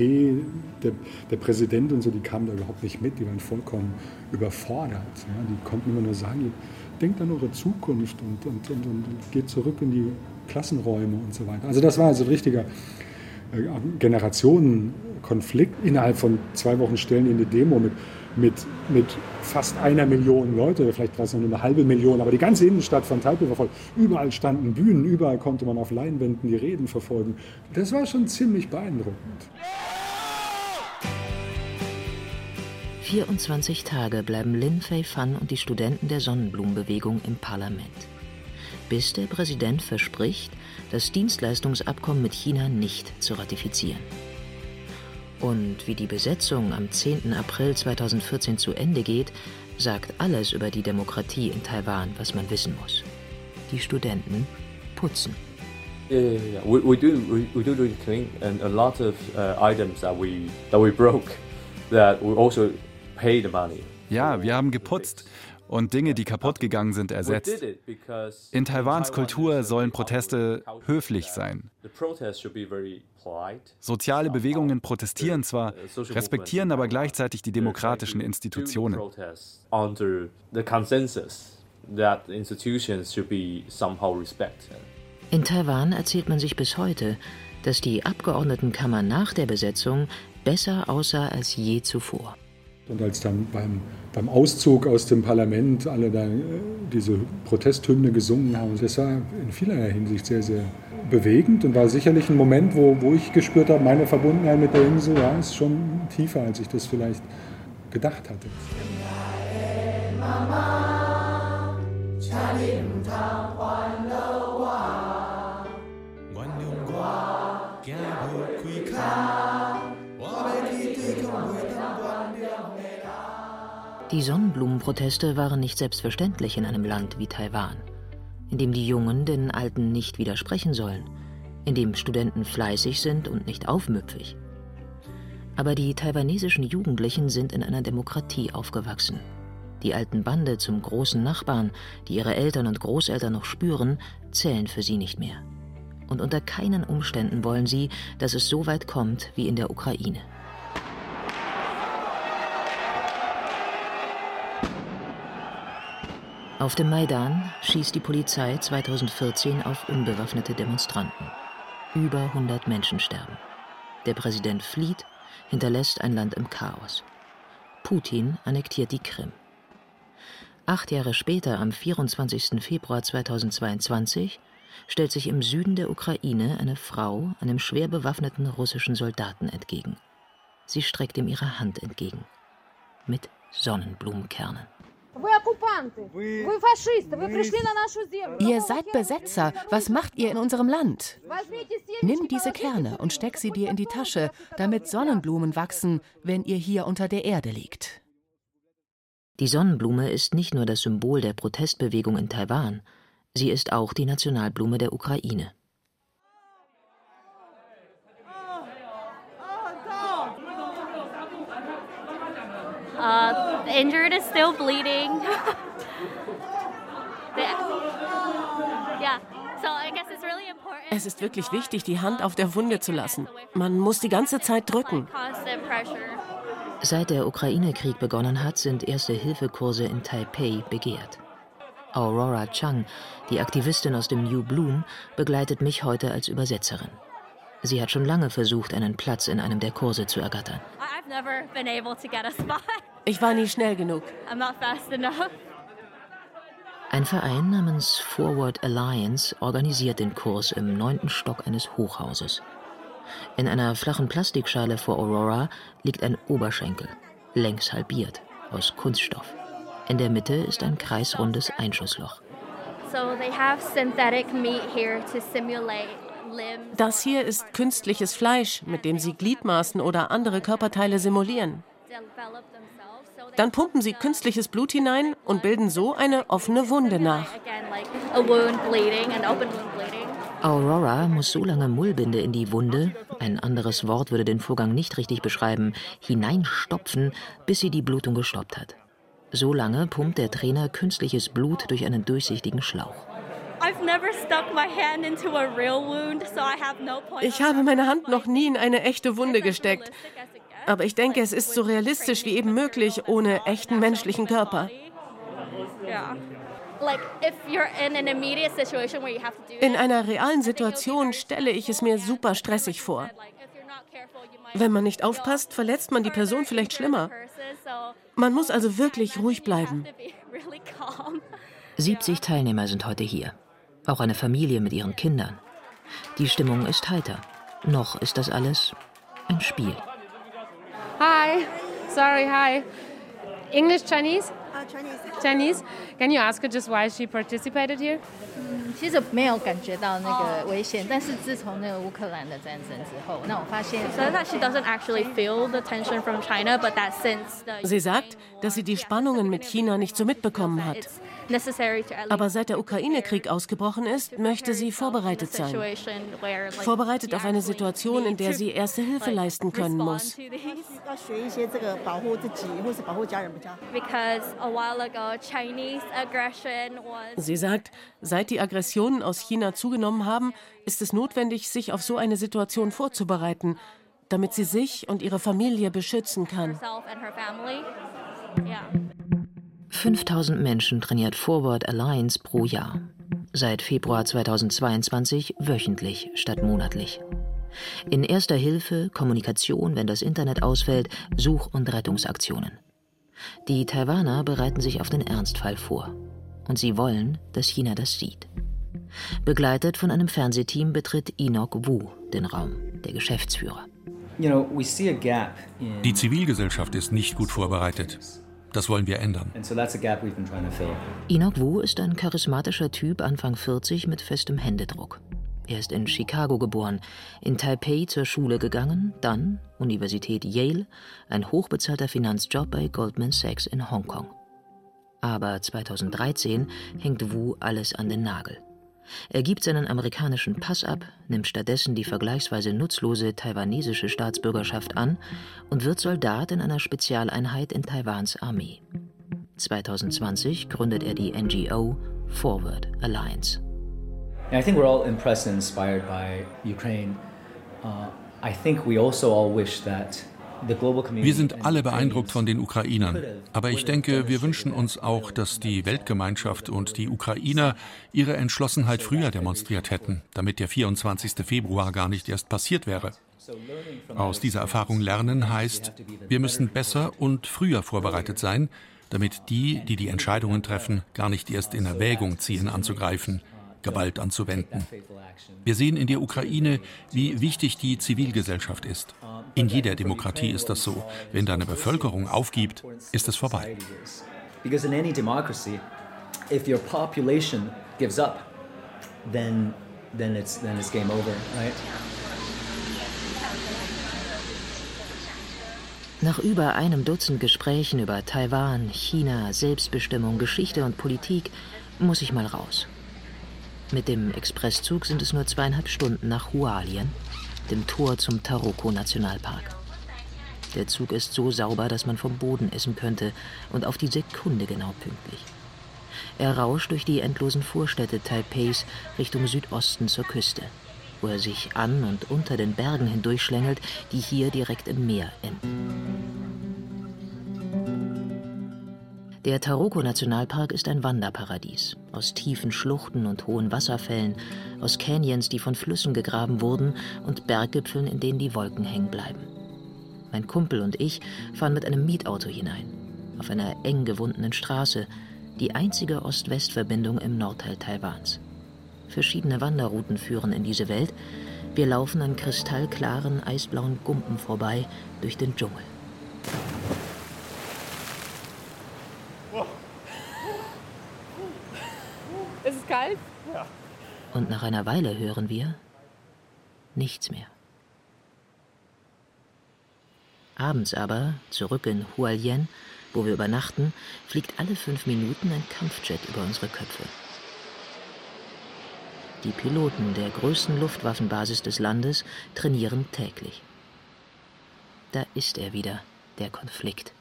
der, der Präsident und so, die kamen da überhaupt nicht mit. Die waren vollkommen überfordert. Ja, die konnten immer nur sagen, denkt an eure Zukunft und, und, und, und geht zurück in die Klassenräume und so weiter. Also das war also ein richtiger äh, Generationenkonflikt. Innerhalb von zwei Wochen stellen die eine Demo mit, mit, mit fast einer Million Leute, vielleicht war es nur eine halbe Million, aber die ganze Innenstadt von Taipei war voll. Überall standen Bühnen, überall konnte man auf Leinwänden die Reden verfolgen. Das war schon ziemlich beeindruckend. 24 Tage bleiben Lin Fei Fan und die Studenten der Sonnenblumenbewegung im Parlament bis der Präsident verspricht, das Dienstleistungsabkommen mit China nicht zu ratifizieren. Und wie die Besetzung am 10. April 2014 zu Ende geht, sagt alles über die Demokratie in Taiwan, was man wissen muss. Die Studenten putzen. Yeah, yeah, yeah. We, we do we, we do really clean and a lot of uh, items that we that we broke that we also pay the money. Ja, wir haben geputzt und Dinge, die kaputt gegangen sind, ersetzt. In Taiwans Kultur sollen Proteste höflich sein. Soziale Bewegungen protestieren zwar, respektieren aber gleichzeitig die demokratischen Institutionen. In Taiwan erzählt man sich bis heute, dass die Abgeordnetenkammer nach der Besetzung besser aussah als je zuvor. Und als dann beim, beim Auszug aus dem Parlament alle dann äh, diese Protesthymne gesungen haben, das war in vielerlei Hinsicht sehr, sehr bewegend und war sicherlich ein Moment, wo, wo ich gespürt habe, meine Verbundenheit mit der Insel ja, ist schon tiefer, als ich das vielleicht gedacht hatte. Mama, Die Sonnenblumenproteste waren nicht selbstverständlich in einem Land wie Taiwan, in dem die Jungen den Alten nicht widersprechen sollen, in dem Studenten fleißig sind und nicht aufmüpfig. Aber die taiwanesischen Jugendlichen sind in einer Demokratie aufgewachsen. Die alten Bande zum großen Nachbarn, die ihre Eltern und Großeltern noch spüren, zählen für sie nicht mehr. Und unter keinen Umständen wollen sie, dass es so weit kommt wie in der Ukraine. Auf dem Maidan schießt die Polizei 2014 auf unbewaffnete Demonstranten. Über 100 Menschen sterben. Der Präsident flieht, hinterlässt ein Land im Chaos. Putin annektiert die Krim. Acht Jahre später, am 24. Februar 2022, stellt sich im Süden der Ukraine eine Frau einem schwer bewaffneten russischen Soldaten entgegen. Sie streckt ihm ihre Hand entgegen. Mit Sonnenblumenkernen. Ihr seid Besetzer. Was macht ihr in unserem Land? Nimm diese Kerne und steck sie dir in die Tasche, damit Sonnenblumen wachsen, wenn ihr hier unter der Erde liegt. Die Sonnenblume ist nicht nur das Symbol der Protestbewegung in Taiwan, sie ist auch die Nationalblume der Ukraine. Uh, injured is still bleeding. Es ist wirklich wichtig, die Hand auf der Wunde zu lassen. Man muss die ganze Zeit drücken. Constant pressure. Seit der Ukraine-Krieg begonnen hat, sind Erste-Hilfe-Kurse in Taipei begehrt. Aurora Chang, die Aktivistin aus dem New Bloom, begleitet mich heute als Übersetzerin. Sie hat schon lange versucht, einen Platz in einem der Kurse zu ergattern. I've never been able to get a spot. Ich war nie schnell genug. I'm not fast enough. Ein Verein namens Forward Alliance organisiert den Kurs im neunten Stock eines Hochhauses. In einer flachen Plastikschale vor Aurora liegt ein Oberschenkel, längs halbiert, aus Kunststoff. In der Mitte ist ein kreisrundes Einschussloch. Das hier ist künstliches Fleisch, mit dem sie Gliedmaßen oder andere Körperteile simulieren. Dann pumpen sie künstliches Blut hinein und bilden so eine offene Wunde nach. Aurora muss so lange Mullbinde in die Wunde, ein anderes Wort würde den Vorgang nicht richtig beschreiben, hineinstopfen, bis sie die Blutung gestoppt hat. So lange pumpt der Trainer künstliches Blut durch einen durchsichtigen Schlauch. Ich habe meine Hand noch nie in eine echte Wunde gesteckt. Aber ich denke, es ist so realistisch wie eben möglich ohne echten menschlichen Körper. In einer realen Situation stelle ich es mir super stressig vor. Wenn man nicht aufpasst, verletzt man die Person vielleicht schlimmer. Man muss also wirklich ruhig bleiben. really calm. 70 Teilnehmer sind heute hier. Auch eine Familie mit ihren Kindern. Die Stimmung ist heiter. Noch ist das alles ein Spiel. Hi. Sorry, hi. English, Chinese? Chinese. Chinese. Can you ask her just why she participated here? 其实没有感觉到那个危险，但是自从那个乌克兰的战争之后，那我发现 So that she doesn't actually feel the tension from China, but that since the Sie sagt, dass sie die Spannungen mit China nicht so mitbekommen hat. Aber seit der Ukraine-Krieg ausgebrochen ist, möchte sie vorbereitet sein. Vorbereitet auf eine Situation, in der sie erste Hilfe leisten können muss. because a while ago Chinese aggression was Sie sagt, seit die Aggressionen aus China zugenommen haben, ist es notwendig, sich auf so eine Situation vorzubereiten, damit sie sich und ihre Familie beschützen kann. herself and her family. Yeah. 5000 Menschen trainiert Forward Alliance pro Jahr. Seit Februar 2022 wöchentlich statt monatlich. In erster Hilfe, Kommunikation, wenn das Internet ausfällt, Such- und Rettungsaktionen. Die Taiwaner bereiten sich auf den Ernstfall vor. Und sie wollen, dass China das sieht. Begleitet von einem Fernsehteam betritt Enoch Wu den Raum, der Geschäftsführer. Die Zivilgesellschaft ist nicht gut vorbereitet. Das wollen wir ändern. and so that's a gap we've been trying to fill. Enoch Wu ist ein charismatischer Typ Anfang 40 mit festem Händedruck. Er ist in Chicago geboren, in Taipei zur Schule gegangen, dann Universität Yale, ein hochbezahlter Finanzjob bei Goldman Sachs in Hongkong. Aber 2013 hängt Wu alles an den Nagel. Er gibt seinen amerikanischen Pass ab, nimmt stattdessen die vergleichsweise nutzlose taiwanesische Staatsbürgerschaft an und wird Soldat in einer Spezialeinheit in Taiwans Armee. 2020 gründet er die NGO Forward Alliance. I think we're all impressed and inspired by Ukraine. Uh, I think we also all wish that wir sind alle beeindruckt von den Ukrainern. Aber ich denke, wir wünschen uns auch, dass die Weltgemeinschaft und die Ukrainer ihre Entschlossenheit früher demonstriert hätten, damit der 24. Februar gar nicht erst passiert wäre. Aus dieser Erfahrung lernen heißt, wir müssen besser und früher vorbereitet sein, damit die, die die Entscheidungen treffen, gar nicht erst in Erwägung ziehen anzugreifen, Gewalt anzuwenden. Wir sehen in der Ukraine, wie wichtig die Zivilgesellschaft ist. In jeder Demokratie ist das so. Wenn deine Bevölkerung aufgibt, ist es vorbei. Because in any democracy, if your population gives up, then then it's then it's game over, right? Nach über einem Dutzend Gesprächen über Taiwan, China, Selbstbestimmung, Geschichte und Politik muss ich mal raus. Mit dem Expresszug sind es nur zweieinhalb Stunden nach Hualien, dem Tor zum Taroko-Nationalpark. Der Zug ist so sauber, dass man vom Boden essen könnte und auf die Sekunde genau pünktlich. Er rauscht durch die endlosen Vorstädte Taipeis Richtung Südosten zur Küste, wo er sich an und unter den Bergen hindurchschlängelt, die hier direkt im Meer enden. Der Taroko-Nationalpark ist ein Wanderparadies. Aus tiefen Schluchten und hohen Wasserfällen, aus Canyons, die von Flüssen gegraben wurden und Berggipfeln, in denen die Wolken hängen bleiben. Mein Kumpel und ich fahren mit einem Mietauto hinein. Auf einer eng gewundenen Straße, die einzige Ost-West-Verbindung im Nordteil Taiwans. Verschiedene Wanderrouten führen in diese Welt. Wir laufen an kristallklaren, eisblauen Gumpen vorbei durch den Dschungel. Kalt? Ja. Und nach einer Weile hören wir nichts mehr. Abends aber, zurück in Hualien, wo wir übernachten, fliegt alle fünf Minuten ein Kampfjet über unsere Köpfe. Die Piloten der größten Luftwaffenbasis des Landes trainieren täglich. Da ist er wieder, der Konflikt.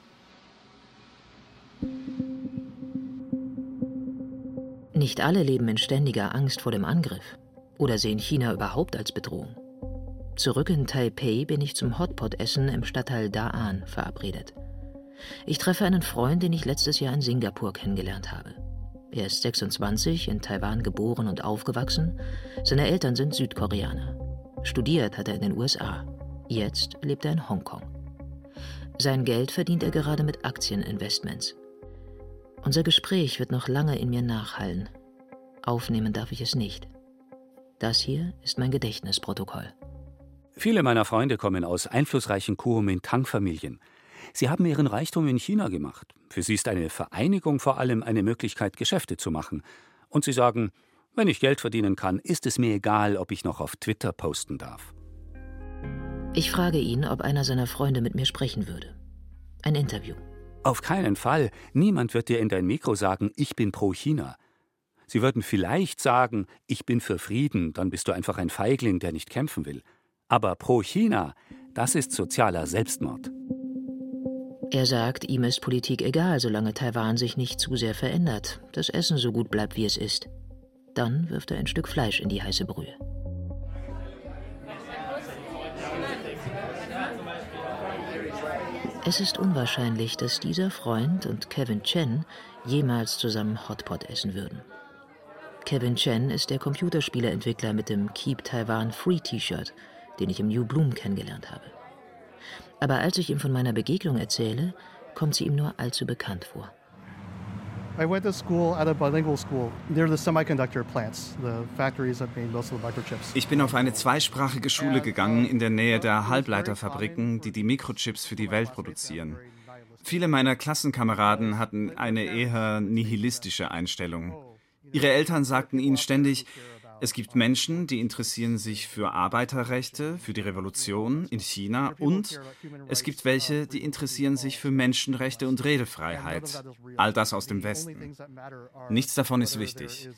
Nicht alle leben in ständiger Angst vor dem Angriff oder sehen China überhaupt als Bedrohung. Zurück in Taipei bin ich zum Hotpot-Essen im Stadtteil Da'an verabredet. Ich treffe einen Freund, den ich letztes Jahr in Singapur kennengelernt habe. Er ist 26, in Taiwan geboren und aufgewachsen. Seine Eltern sind Südkoreaner. Studiert hat er in den USA. Jetzt lebt er in Hongkong. Sein Geld verdient er gerade mit Aktieninvestments. Unser Gespräch wird noch lange in mir nachhallen. Aufnehmen darf ich es nicht. Das hier ist mein Gedächtnisprotokoll. Viele meiner Freunde kommen aus einflussreichen Kuomintang-Familien. Sie haben ihren Reichtum in China gemacht. Für sie ist eine Vereinigung vor allem eine Möglichkeit, Geschäfte zu machen. Und sie sagen, wenn ich Geld verdienen kann, ist es mir egal, ob ich noch auf Twitter posten darf. Ich frage ihn, ob einer seiner Freunde mit mir sprechen würde. Ein Interview. Auf keinen Fall. Niemand wird dir in dein Mikro sagen, ich bin pro China. Sie würden vielleicht sagen, ich bin für Frieden, dann bist du einfach ein Feigling, der nicht kämpfen will. Aber pro China, das ist sozialer Selbstmord. Er sagt, ihm ist Politik egal, solange Taiwan sich nicht zu sehr verändert, das Essen so gut bleibt, wie es ist. Dann wirft er ein Stück Fleisch in die heiße Brühe. Es ist unwahrscheinlich, dass dieser Freund und Kevin Chen jemals zusammen Hotpot essen würden. Kevin Chen ist der Computerspieleentwickler mit dem Keep Taiwan Free T-Shirt, den ich im New Bloom kennengelernt habe. Aber als ich ihm von meiner Begegnung erzähle, kommt sie ihm nur allzu bekannt vor. I went to school at a bilingual school near the semiconductor plants, the factories that made most of the microchips. Ich bin auf eine zweisprachige Schule gegangen in der Nähe der Halbleiterfabriken, die die Mikrochips für die Welt produzieren. Viele meiner Klassenkameraden hatten eine eher nihilistische Einstellung. Ihre Eltern sagten ihnen ständig, Es gibt Menschen, die interessieren sich für Arbeiterrechte, für die Revolution in China und es gibt welche, die interessieren sich für Menschenrechte und Redefreiheit. All das aus dem Westen. Nichts davon ist wichtig.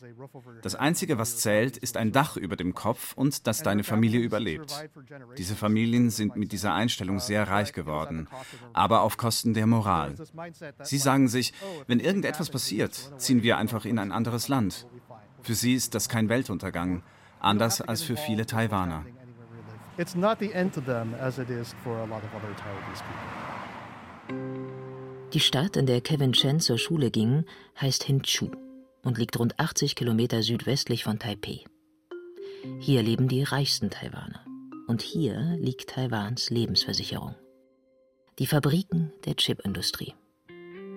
Das Einzige, was zählt, ist ein Dach über dem Kopf und dass deine Familie überlebt. Diese Familien sind mit dieser Einstellung sehr reich geworden, aber auf Kosten der Moral. Sie sagen sich, wenn irgendetwas passiert, ziehen wir einfach in ein anderes Land. Für sie ist das kein Weltuntergang, anders als für viele Taiwaner. Die Stadt, in der Kevin Chen zur Schule ging, heißt Hinchu und liegt rund 80 Kilometer südwestlich von Taipeh. Hier leben die reichsten Taiwaner. Und hier liegt Taiwans Lebensversicherung. Die Fabriken der Chipindustrie.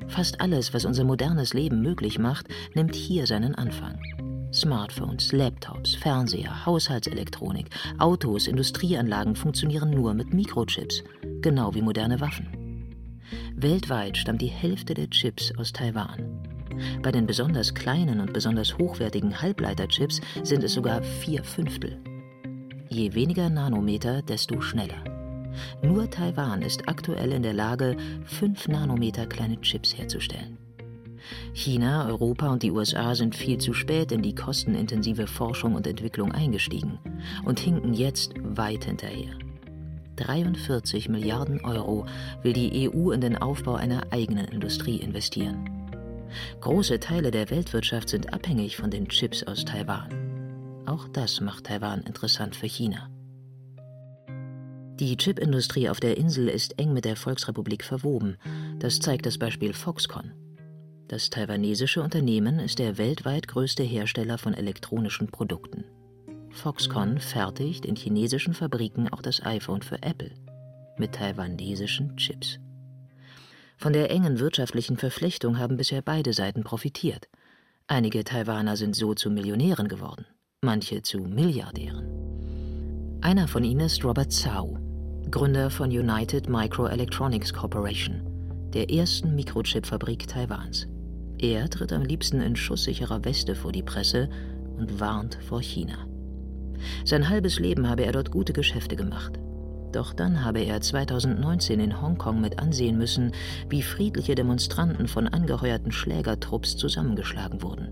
Fast alles, was unser modernes Leben möglich macht, nimmt hier seinen Anfang. Smartphones, Laptops, Fernseher, Haushaltselektronik, Autos, Industrieanlagen funktionieren nur mit Mikrochips, genau wie moderne Waffen. Weltweit stammt die Hälfte der Chips aus Taiwan. Bei den besonders kleinen und besonders hochwertigen Halbleiterchips sind es sogar vier Fünftel. Je weniger Nanometer, desto schneller. Nur Taiwan ist aktuell in der Lage, 5 Nanometer kleine Chips herzustellen. China, Europa und die USA sind viel zu spät in die kostenintensive Forschung und Entwicklung eingestiegen und hinken jetzt weit hinterher. 43 Milliarden Euro will die EU in den Aufbau einer eigenen Industrie investieren. Große Teile der Weltwirtschaft sind abhängig von den Chips aus Taiwan. Auch das macht Taiwan interessant für China. Die Chipindustrie auf der Insel ist eng mit der Volksrepublik verwoben. Das zeigt das Beispiel Foxconn. Das taiwanesische Unternehmen ist der weltweit größte Hersteller von elektronischen Produkten. Foxconn fertigt in chinesischen Fabriken auch das iPhone für Apple mit taiwanesischen Chips. Von der engen wirtschaftlichen Verflechtung haben bisher beide Seiten profitiert. Einige Taiwaner sind so zu Millionären geworden, manche zu Milliardären. Einer von ihnen ist Robert Zhao, Gründer von United Microelectronics Corporation, der ersten Mikrochip-Fabrik Taiwans. Er tritt am liebsten in schusssicherer Weste vor die Presse und warnt vor China. Sein halbes Leben habe er dort gute Geschäfte gemacht. Doch dann habe er 2019 in Hongkong mit ansehen müssen, wie friedliche Demonstranten von angeheuerten Schlägertrupps zusammengeschlagen wurden.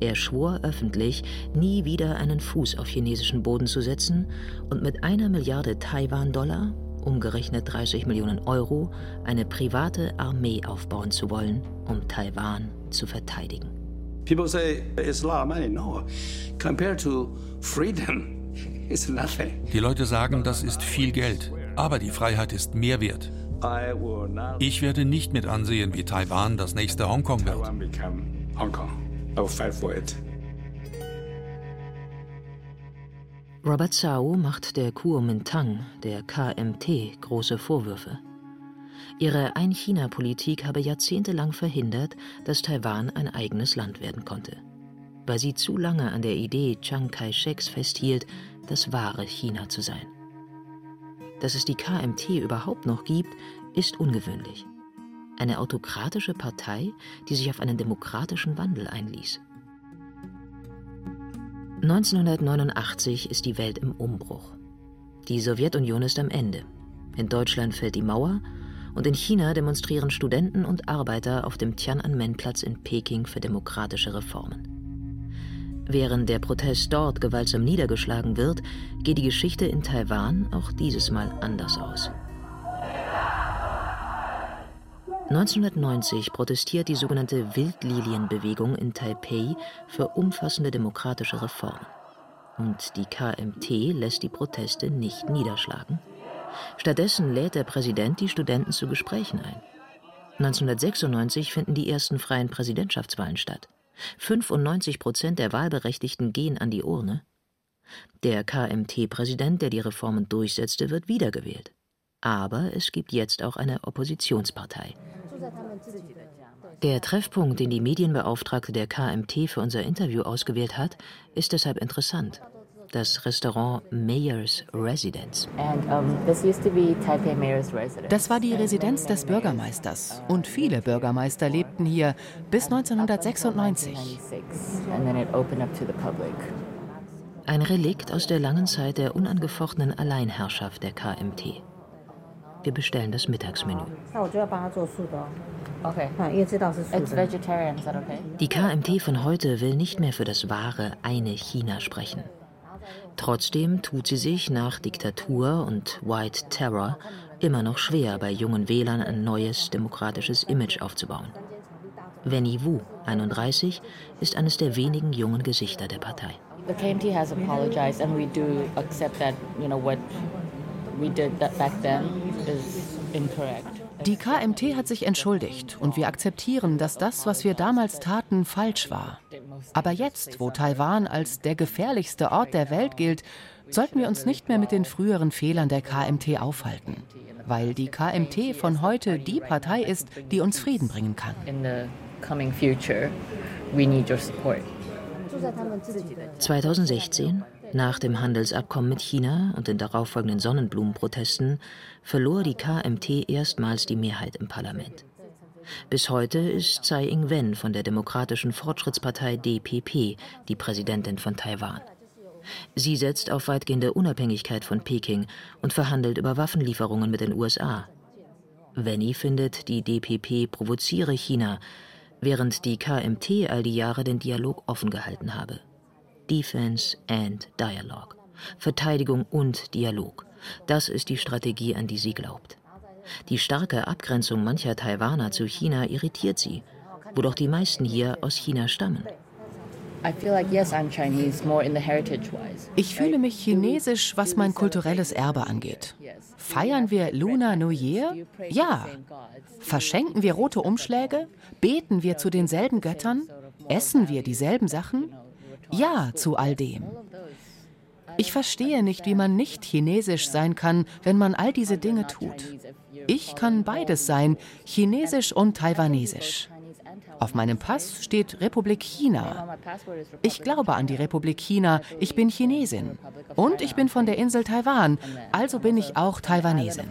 Er schwor öffentlich, nie wieder einen Fuß auf chinesischen Boden zu setzen und mit einer Milliarde Taiwan-Dollar, umgerechnet 30 Millionen Euro, eine private Armee aufbauen zu wollen, um Taiwan zu verteidigen. People say it's a lot of money. No, compared to freedom, it's nothing. Die Leute sagen, das ist viel Geld, aber die Freiheit ist mehr wert. Ich werde nicht mit ansehen, wie Taiwan das nächste Hongkong wird. Robert Zhao macht der Kuomintang, der KMT, große Vorwürfe. Ihre Ein-China-Politik habe jahrzehntelang verhindert, dass Taiwan ein eigenes Land werden konnte. Weil sie zu lange an der Idee Chiang Kai-sheks festhielt, das wahre China zu sein. Dass es die KMT überhaupt noch gibt, ist ungewöhnlich. Eine autokratische Partei, die sich auf einen demokratischen Wandel einließ. 1989 ist die Welt im Umbruch. Die Sowjetunion ist am Ende. In Deutschland fällt die Mauer und in China demonstrieren Studenten und Arbeiter auf dem Tiananmen-Platz in Peking für demokratische Reformen. Während der Protest dort gewaltsam niedergeschlagen wird, geht die Geschichte in Taiwan auch dieses Mal anders aus. 1990 protestiert die sogenannte Wildlilienbewegung in Taipei für umfassende demokratische Reformen. Und die KMT lässt die Proteste nicht niederschlagen. Stattdessen lädt der Präsident die Studenten zu Gesprächen ein. 1996 finden die ersten freien Präsidentschaftswahlen statt. 95 Prozent der Wahlberechtigten gehen an die Urne. Der KMT-Präsident, der die Reformen durchsetzte, wird wiedergewählt. Aber es gibt jetzt auch eine Oppositionspartei. Der Treffpunkt, den die Medienbeauftragte der KMT für unser Interview ausgewählt hat, ist deshalb interessant das Restaurant Mayor's Residence. Das war die Residenz des Bürgermeisters und viele Bürgermeister lebten hier bis 1996. Ein Relikt aus der langen Zeit der unangefochtenen Alleinherrschaft der KMT. Wir bestellen das Mittagsmenü. Die KMT von heute will nicht mehr für das wahre eine China sprechen. Trotzdem tut sie sich nach Diktatur und White Terror immer noch schwer, bei jungen Wählern ein neues demokratisches Image aufzubauen. Wenny Wu, 31, ist eines der wenigen jungen Gesichter der Partei. The KMT has apologized and we do accept that, you know, what we did back then is incorrect. Die KMT hat sich entschuldigt und wir akzeptieren, dass das, was wir damals taten, falsch war. Aber jetzt, wo Taiwan als der gefährlichste Ort der Welt gilt, sollten wir uns nicht mehr mit den früheren Fehlern der KMT aufhalten, weil die KMT von heute die Partei ist, die uns Frieden bringen kann. 2016, nach dem Handelsabkommen mit China und den darauffolgenden Sonnenblumenprotesten, verlor die KMT erstmals die Mehrheit im Parlament. Bis heute ist Tsai Ing-wen von der Demokratischen Fortschrittspartei DPP die Präsidentin von Taiwan. Sie setzt auf weitgehende Unabhängigkeit von Peking und verhandelt über Waffenlieferungen mit den USA. Wenny findet, die DPP provoziere China, während die KMT all die Jahre den Dialog offen gehalten habe. Defense and Dialogue. Verteidigung und Dialog. Das ist die Strategie, an die sie glaubt. Die starke Abgrenzung mancher Taiwaner zu China irritiert sie, wo doch die meisten hier aus China stammen. Ich fühle mich chinesisch, was mein kulturelles Erbe angeht. Feiern wir Lunar New Year? Ja. Verschenken wir rote Umschläge? Beten wir zu denselben Göttern? Essen wir dieselben Sachen? Ja zu all dem. Ich verstehe nicht, wie man nicht chinesisch sein kann, wenn man all diese Dinge tut. Ich kann beides sein, chinesisch und taiwanesisch. Auf meinem Pass steht Republik China. Ich glaube an die Republik China. Ich bin Chinesin. Und ich bin von der Insel Taiwan. Also bin ich auch Taiwanesin.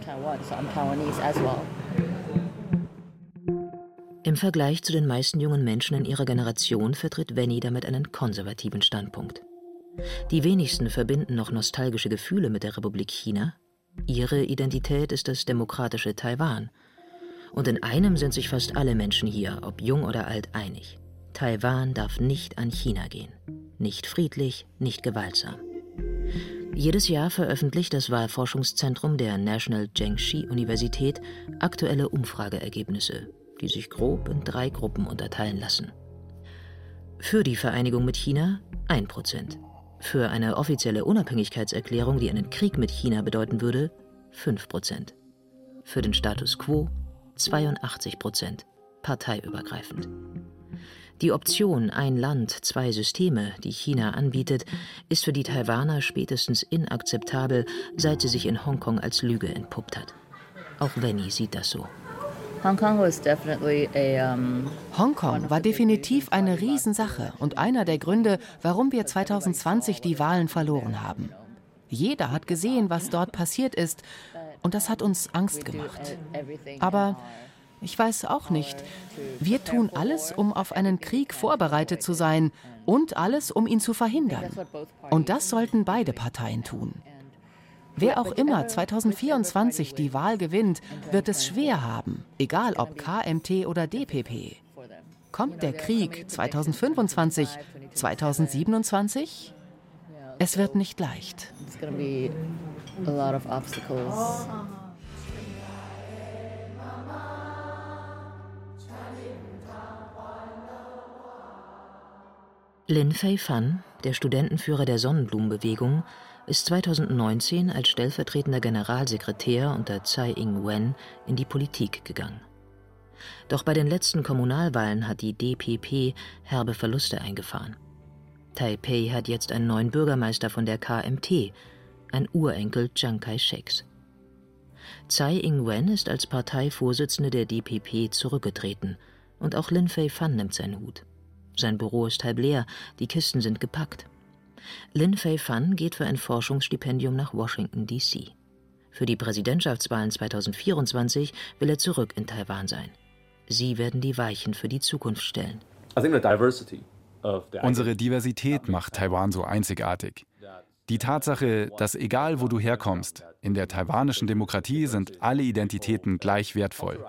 Im Vergleich zu den meisten jungen Menschen in ihrer Generation vertritt Wenny damit einen konservativen Standpunkt. Die wenigsten verbinden noch nostalgische Gefühle mit der Republik China. Ihre Identität ist das demokratische Taiwan – und in einem sind sich fast alle Menschen hier, ob jung oder alt, einig. Taiwan darf nicht an China gehen. Nicht friedlich, nicht gewaltsam. Jedes Jahr veröffentlicht das Wahlforschungszentrum der National Zhengxi Universität aktuelle Umfrageergebnisse, die sich grob in drei Gruppen unterteilen lassen. Für die Vereinigung mit China 1%. Für eine offizielle Unabhängigkeitserklärung, die einen Krieg mit China bedeuten würde, 5%. Für den Status quo 82 Prozent, parteiübergreifend. Die Option ein Land, zwei Systeme, die China anbietet, ist für die Taiwaner spätestens inakzeptabel, seit sie sich in Hongkong als Lüge entpuppt hat. Auch Wenny sieht das so. Hongkong war definitiv eine Riesensache und einer der Gründe, warum wir 2020 die Wahlen verloren haben. Jeder hat gesehen, was dort passiert ist und das hat uns Angst gemacht. Aber ich weiß auch nicht. Wir tun alles, um auf einen Krieg vorbereitet zu sein und alles, um ihn zu verhindern. Und das sollten beide Parteien tun. Wer auch immer 2024 die Wahl gewinnt, wird es schwer haben, egal ob KMT oder DPP. Kommt der Krieg 2025, 2027? Es wird nicht leicht. Lin Fei Fan, der Studentenführer der Sonnenblumenbewegung, ist 2019 als stellvertretender Generalsekretär unter Tsai Ing-wen in die Politik gegangen. Doch bei den letzten Kommunalwahlen hat die DPP herbe Verluste eingefahren. Taipei hat jetzt einen neuen Bürgermeister von der KMT, ein Urenkel Chiang Kai-sheks. Tsai Ing-wen ist als Parteivorsitzende der DPP zurückgetreten und auch Lin Fei-fan nimmt seinen Hut. Sein Büro ist halb leer, die Kisten sind gepackt. Lin Fei-fan geht für ein Forschungsstipendium nach Washington, D.C. Für die Präsidentschaftswahlen 2024 will er zurück in Taiwan sein. Sie werden die Weichen für die Zukunft stellen. Unsere Diversität macht Taiwan so einzigartig. Die Tatsache, dass egal wo du herkommst, in der taiwanischen Demokratie sind alle Identitäten gleich wertvoll.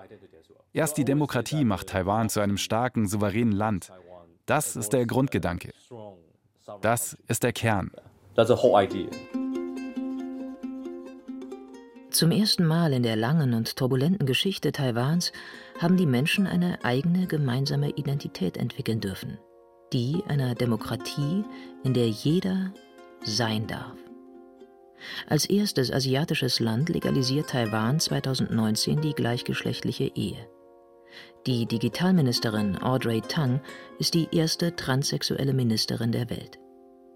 Erst die Demokratie macht Taiwan zu einem starken, souveränen Land. Das ist der Grundgedanke. Das ist der Kern. Zum ersten Mal in der langen und turbulenten Geschichte Taiwans haben die Menschen eine eigene gemeinsame Identität entwickeln dürfen. Die einer Demokratie, in der jeder sein darf. Als erstes asiatisches Land legalisiert Taiwan 2019 die gleichgeschlechtliche Ehe. Die Digitalministerin Audrey Tang ist die erste transsexuelle Ministerin der Welt.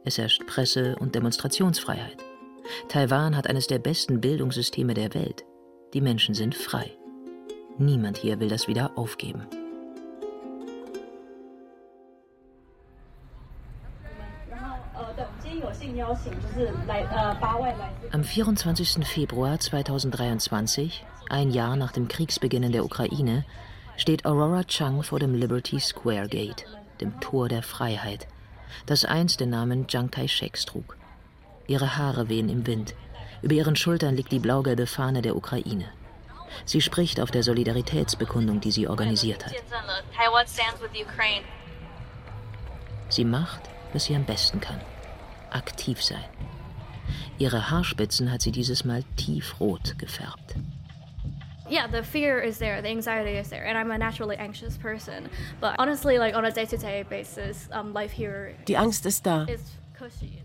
Es herrscht Presse- und Demonstrationsfreiheit. Taiwan hat eines der besten Bildungssysteme der Welt. Die Menschen sind frei. Niemand hier will das wieder aufgeben. Am 24. Februar 2023, ein Jahr nach dem Kriegsbeginn in der Ukraine, steht Aurora Chung vor dem Liberty Square Gate, dem Tor der Freiheit, das einst den Namen Chiang Kai-sheks trug. Ihre Haare wehen im Wind. Über ihren Schultern liegt die blau-gelbe Fahne der Ukraine. Sie spricht auf der Solidaritätsbekundung, die sie organisiert hat. Sie macht, was sie am besten kann. Aktiv sein. Ihre Haarspitzen hat sie dieses Mal tiefrot gefärbt. Yeah, the fear is there, the anxiety is there, and I'm a naturally anxious person. But honestly, like on a day-to-day basis, um, life here. Die Angst ist da.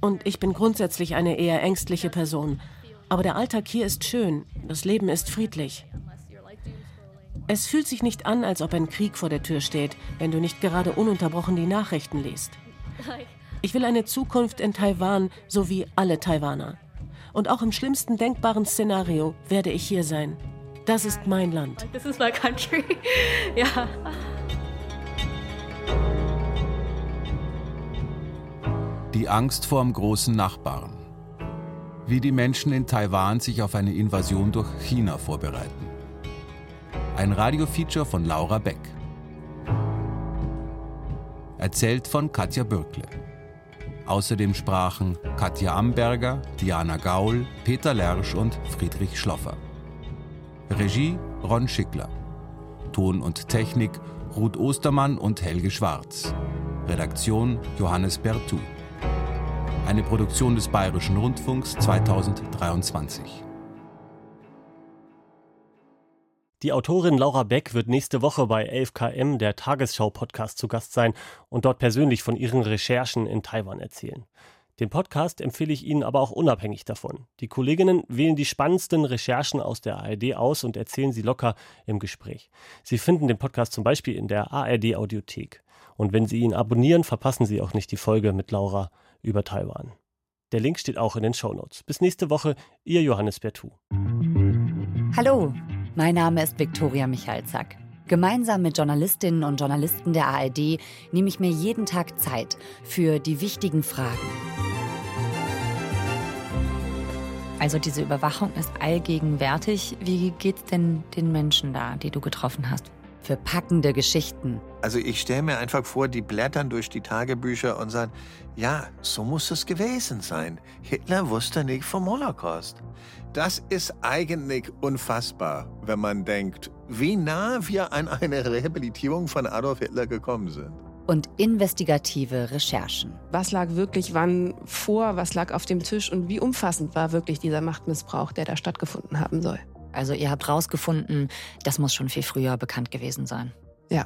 Und ich bin grundsätzlich eine eher ängstliche Person. Aber der Alltag hier ist schön, das Leben ist friedlich. Es fühlt sich nicht an, als ob ein Krieg vor der Tür steht, wenn du nicht gerade ununterbrochen die Nachrichten liest. Ich will eine Zukunft in Taiwan, so wie alle Taiwaner. Und auch im schlimmsten denkbaren Szenario werde ich hier sein. Das ist mein Land. This is my country. ja. Die Angst vor dem großen Nachbarn. Wie die Menschen in Taiwan sich auf eine Invasion durch China vorbereiten. Ein Radiofeature von Laura Beck. Erzählt von Katja Bürkle. Außerdem sprachen Katja Amberger, Diana Gaul, Peter Lersch und Friedrich Schloffer. Regie Ron Schickler. Ton und Technik Ruth Ostermann und Helge Schwarz. Redaktion Johannes Bertou. Eine Produktion des Bayerischen Rundfunks 2023. Die Autorin Laura Beck wird nächste Woche bei 11KM, der Tagesschau-Podcast, zu Gast sein und dort persönlich von ihren Recherchen in Taiwan erzählen. Den Podcast empfehle ich Ihnen aber auch unabhängig davon. Die Kolleginnen wählen die spannendsten Recherchen aus der ARD aus und erzählen sie locker im Gespräch. Sie finden den Podcast zum Beispiel in der ARD Audiothek. Und wenn Sie ihn abonnieren, verpassen Sie auch nicht die Folge mit Laura über Taiwan. Der Link steht auch in den Shownotes. Bis nächste Woche, Ihr Johannes Bertou. Hallo, mein Name ist Viktoria Michalzack. Gemeinsam mit Journalistinnen und Journalisten der ARD nehme ich mir jeden Tag Zeit für die wichtigen Fragen. Also diese Überwachung ist allgegenwärtig. Wie geht's denn den Menschen da, die du getroffen hast? Für packende Geschichten. Also ich stelle mir einfach vor, die blättern durch die Tagebücher und sagen, ja, so muss es gewesen sein. Hitler wusste nicht vom Holocaust. Das ist eigentlich unfassbar, wenn man denkt, wie nah wir an eine Rehabilitierung von Adolf Hitler gekommen sind. Und investigative Recherchen. Was lag wirklich wann vor, was lag auf dem Tisch und wie umfassend war wirklich dieser Machtmissbrauch, der da stattgefunden haben soll. Also ihr habt rausgefunden, das muss schon viel früher bekannt gewesen sein. Ja.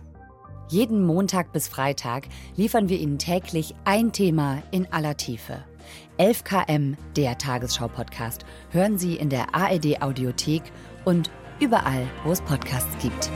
Jeden Montag bis Freitag liefern wir Ihnen täglich ein Thema in aller Tiefe. 11 km, der Tagesschau-Podcast, hören Sie in der ARD-Audiothek und überall, wo es Podcasts gibt.